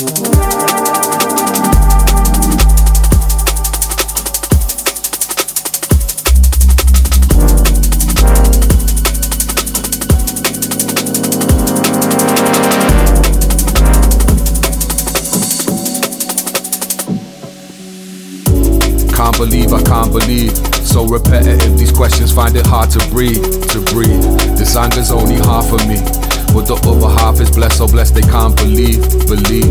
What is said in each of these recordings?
Can't believe, I can't believe. So repetitive, these questions find it hard to breathe, to breathe. This anger's only half of me. But the other half is blessed, so blessed they can't believe, believe.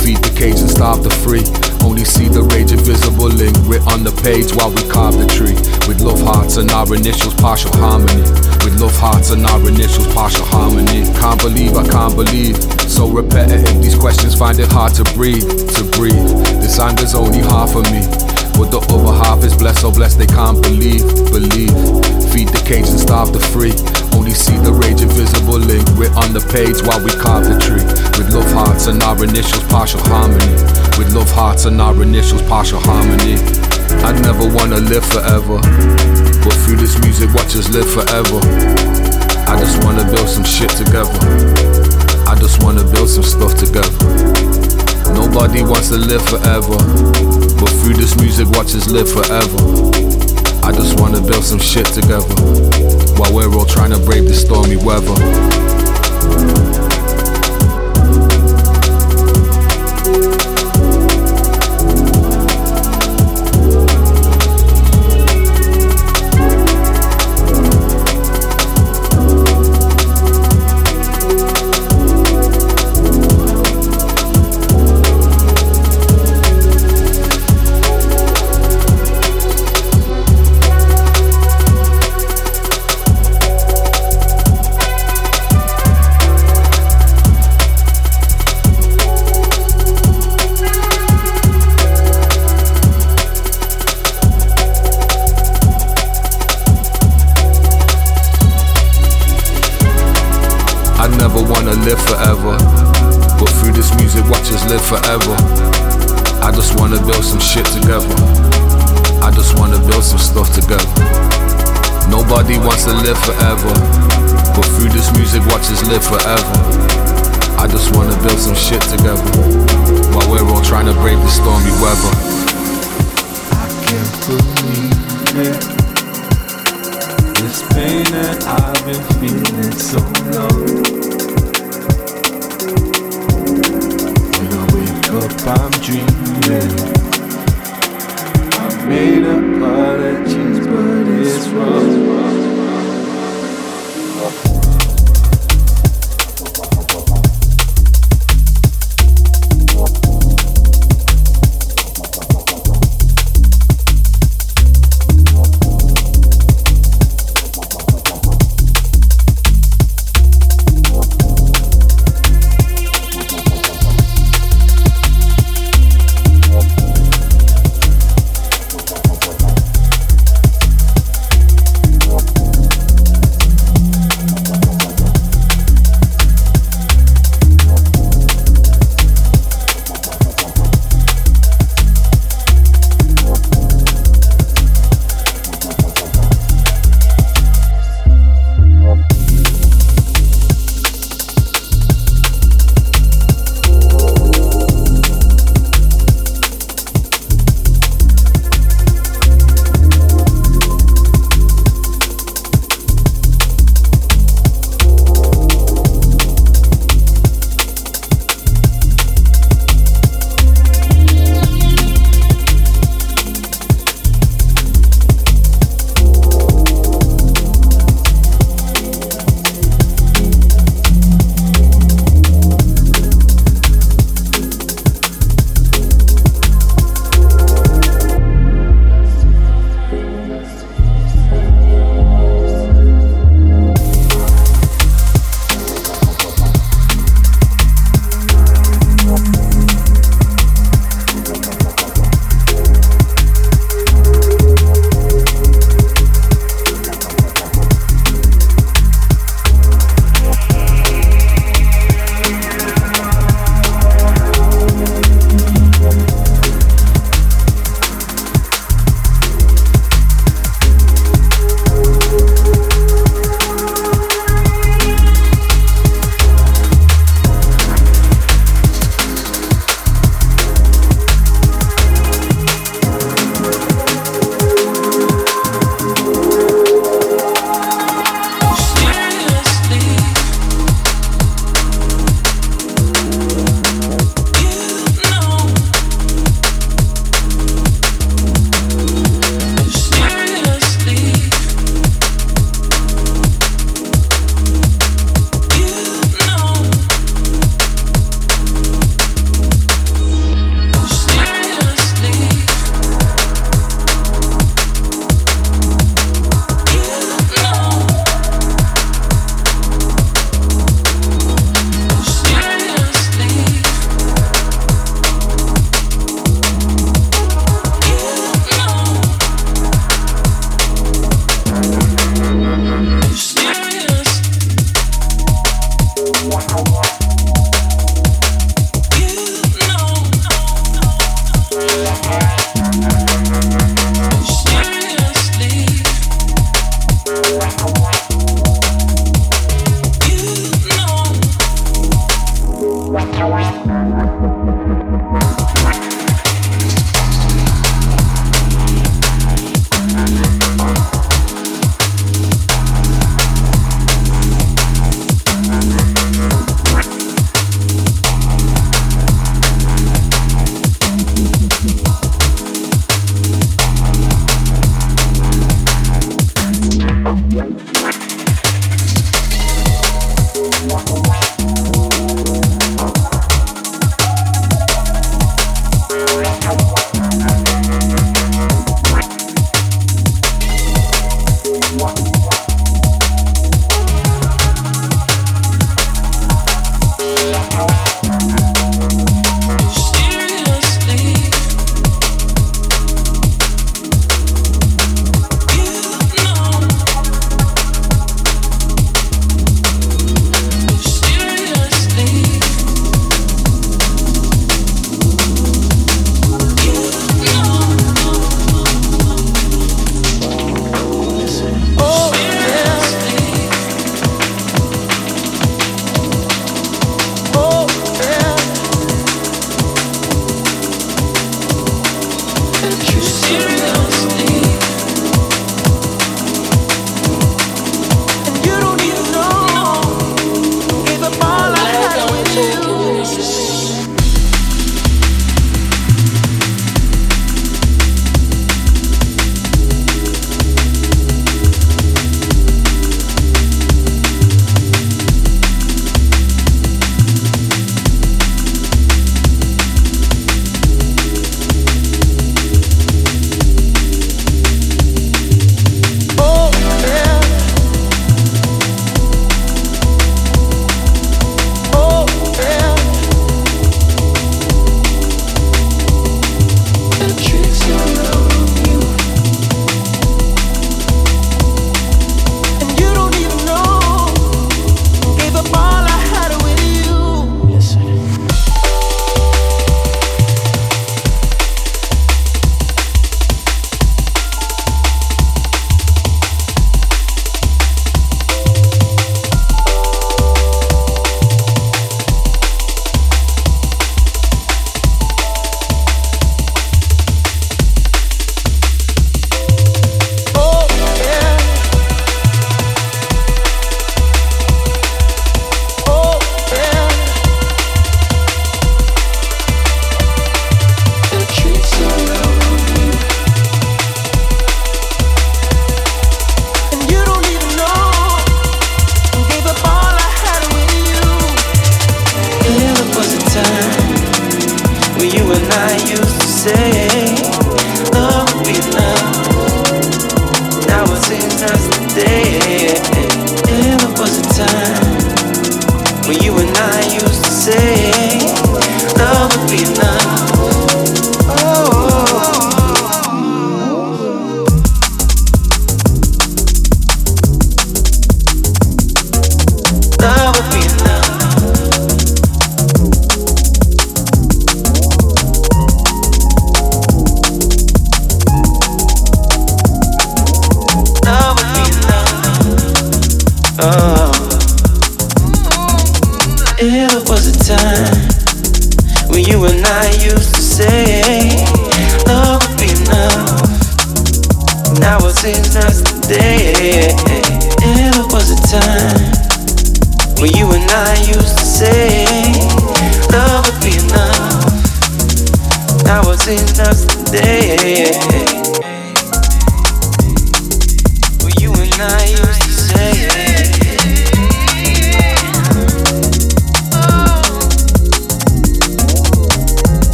Feed the cage and starve the free. Only see the rage invisible ink writ on the page while we carve the tree. With love hearts and our initials, partial harmony. With love hearts and our initials, partial harmony. Can't believe, I can't believe. So repetitive, these questions find it hard to breathe, to breathe. This anger's only half of me. But the other half is blessed, so blessed they can't believe, believe. Feed the cage and starve the free. Only see the rage invisible link writ on the page while we carve the tree. With love hearts and our initials, partial harmony. With love hearts and our initials, partial harmony. I never wanna live forever, but through this music, watch us live forever. I just wanna build some shit together. I just wanna build some stuff together. Nobody wants to live forever, but through this music, watch us live forever. I just wanna build some shit together, while we're all trying to brave the stormy weather. Never wanna live forever, but through this music, watch us live forever. I just wanna build some shit together. I just wanna build some stuff together. Nobody wants to live forever, but through this music, watch us live forever. I just wanna build some shit together, while we're all trying to brave the stormy weather. I can't believe it. This pain that I've been feeling so long. Up, I'm dreaming. I made apologies, but it's wrong.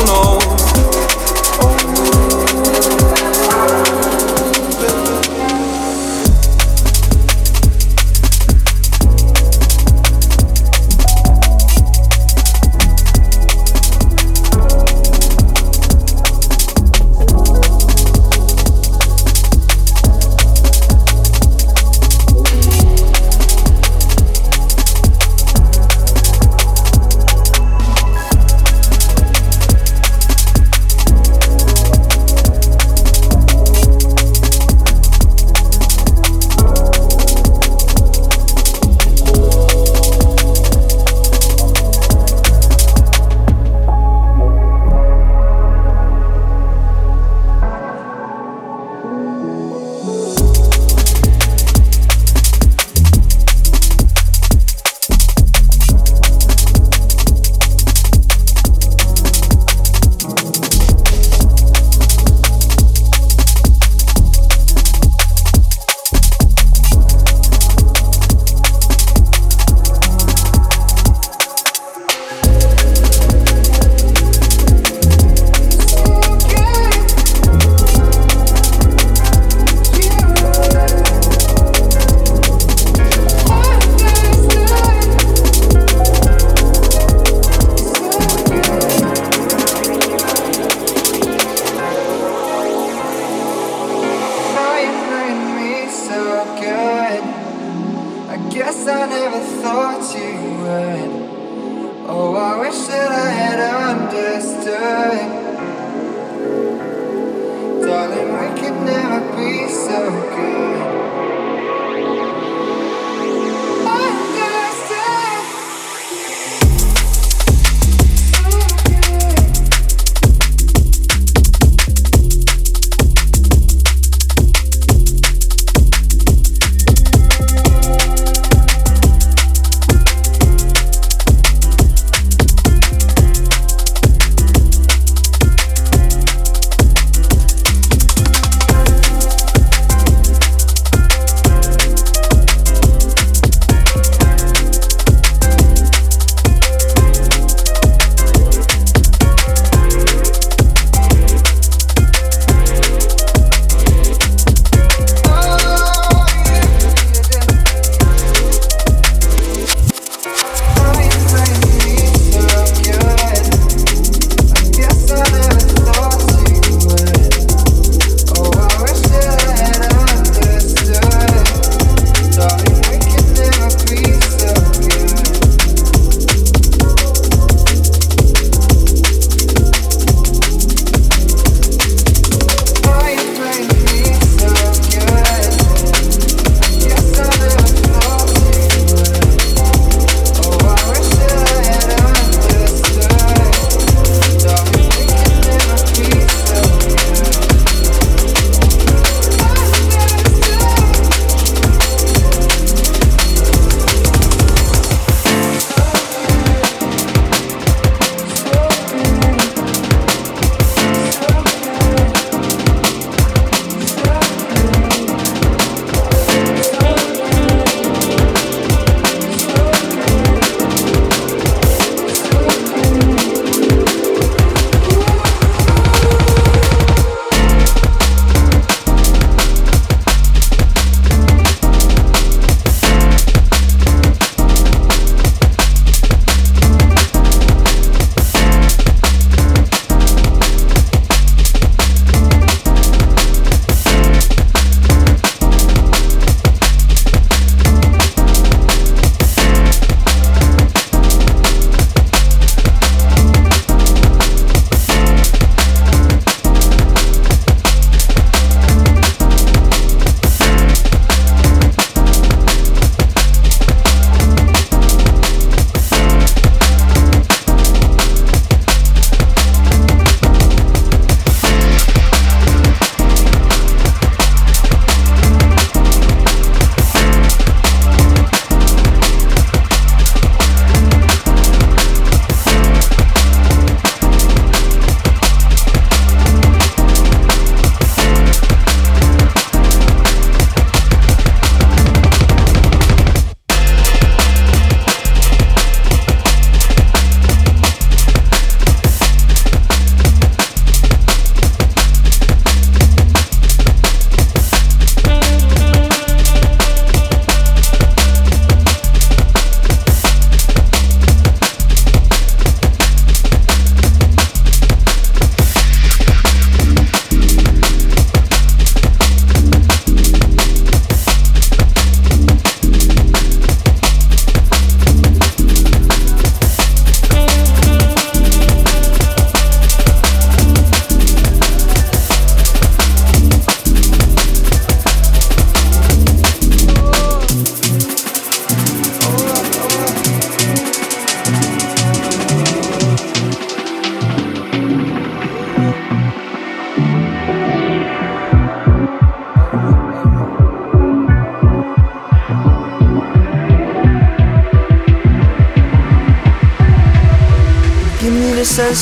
uno.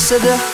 Sense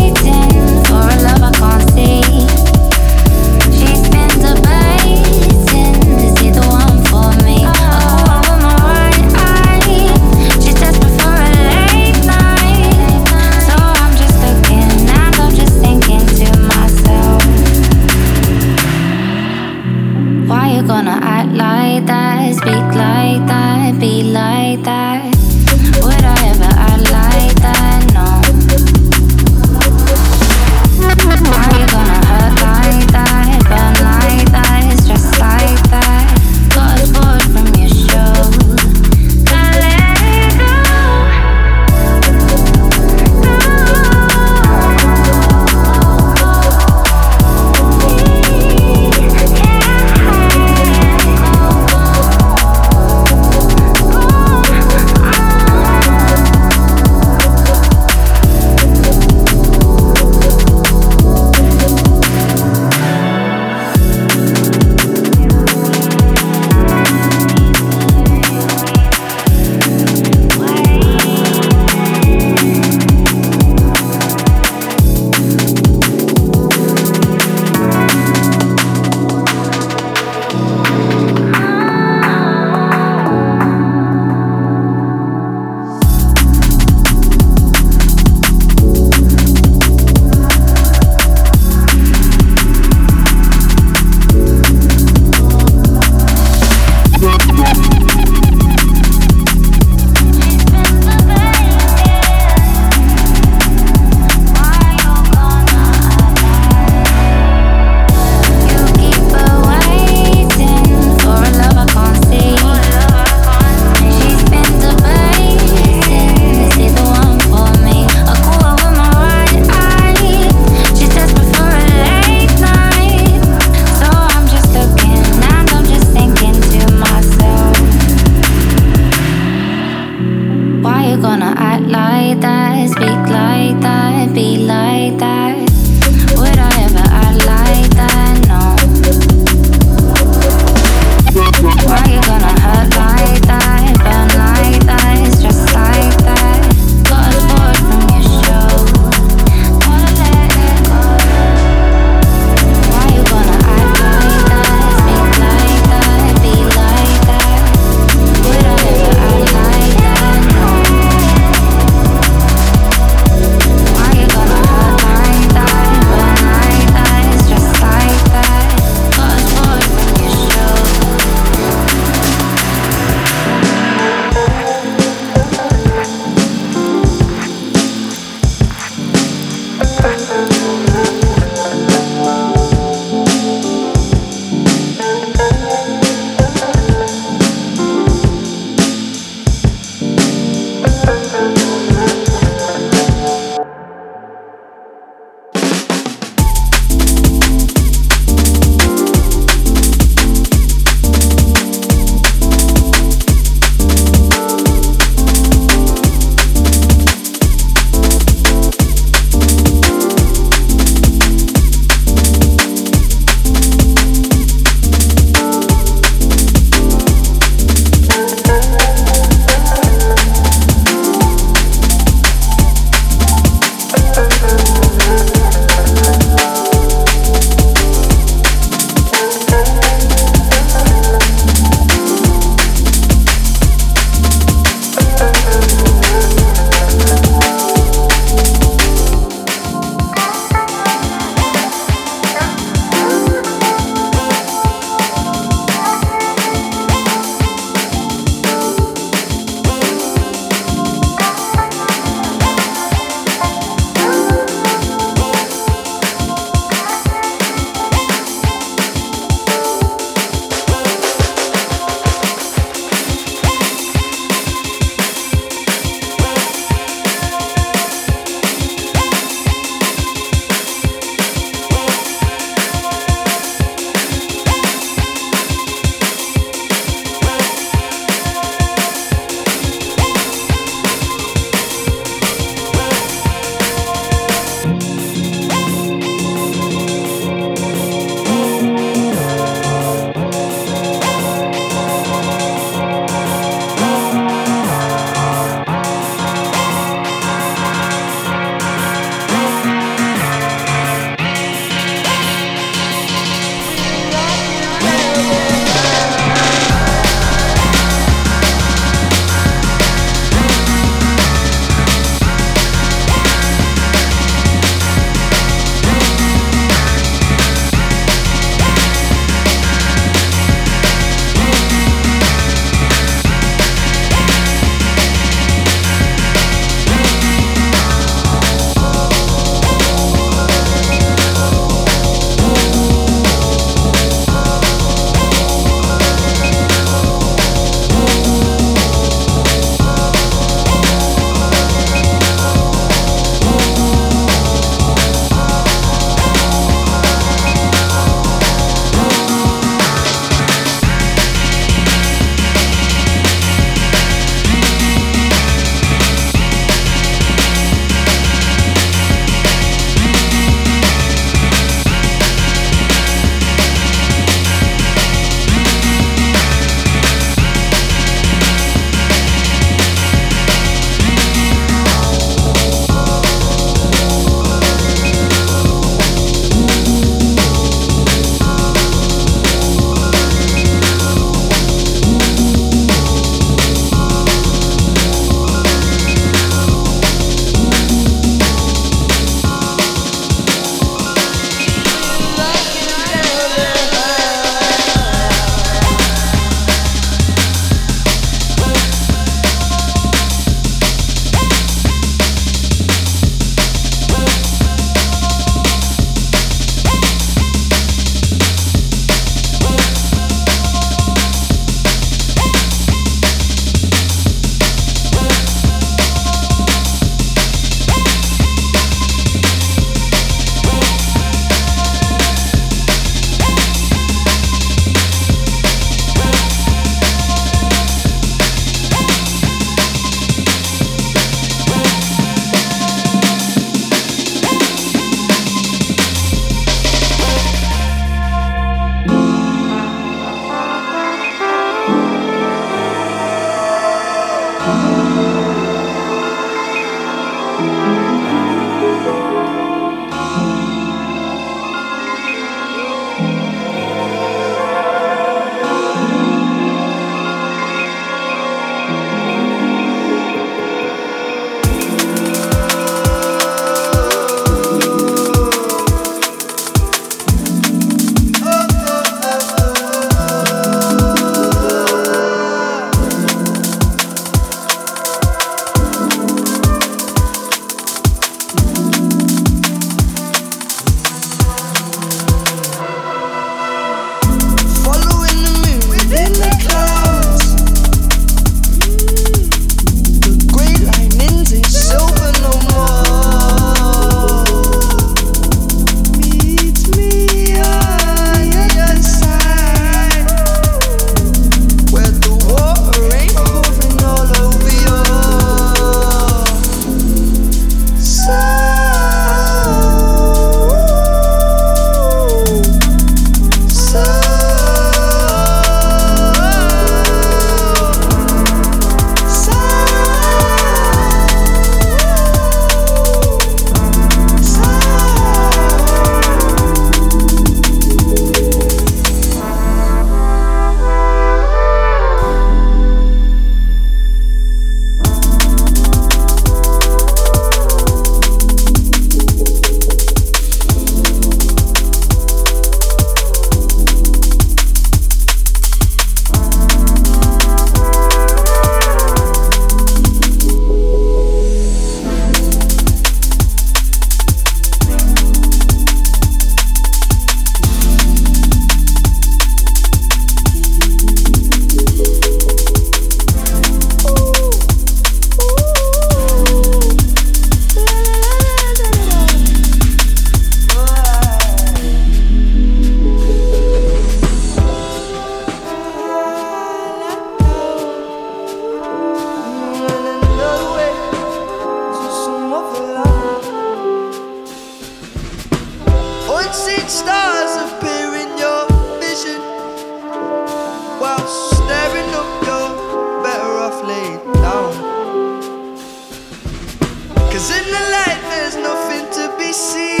Cause in the light there's nothing to be seen.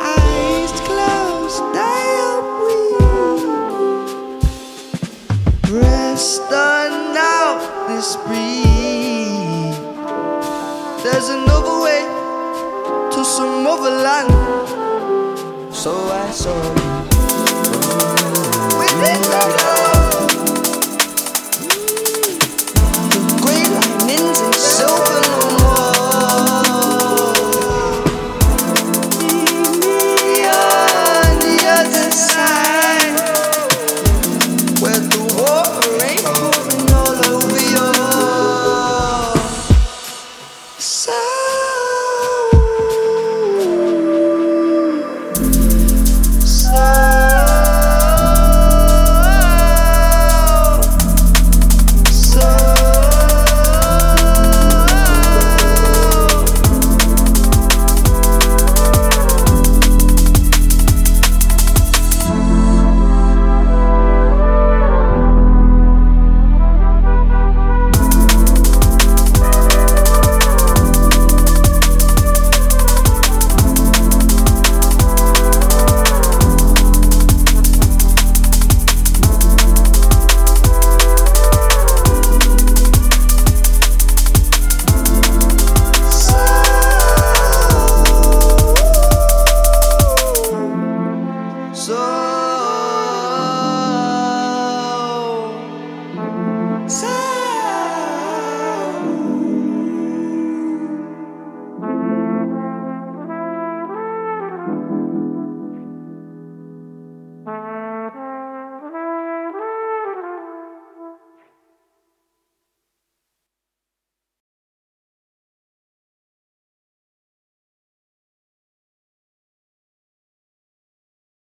Eyes closed, I am weak. Rest on out this breeze. There's another way to some other land. So I saw you.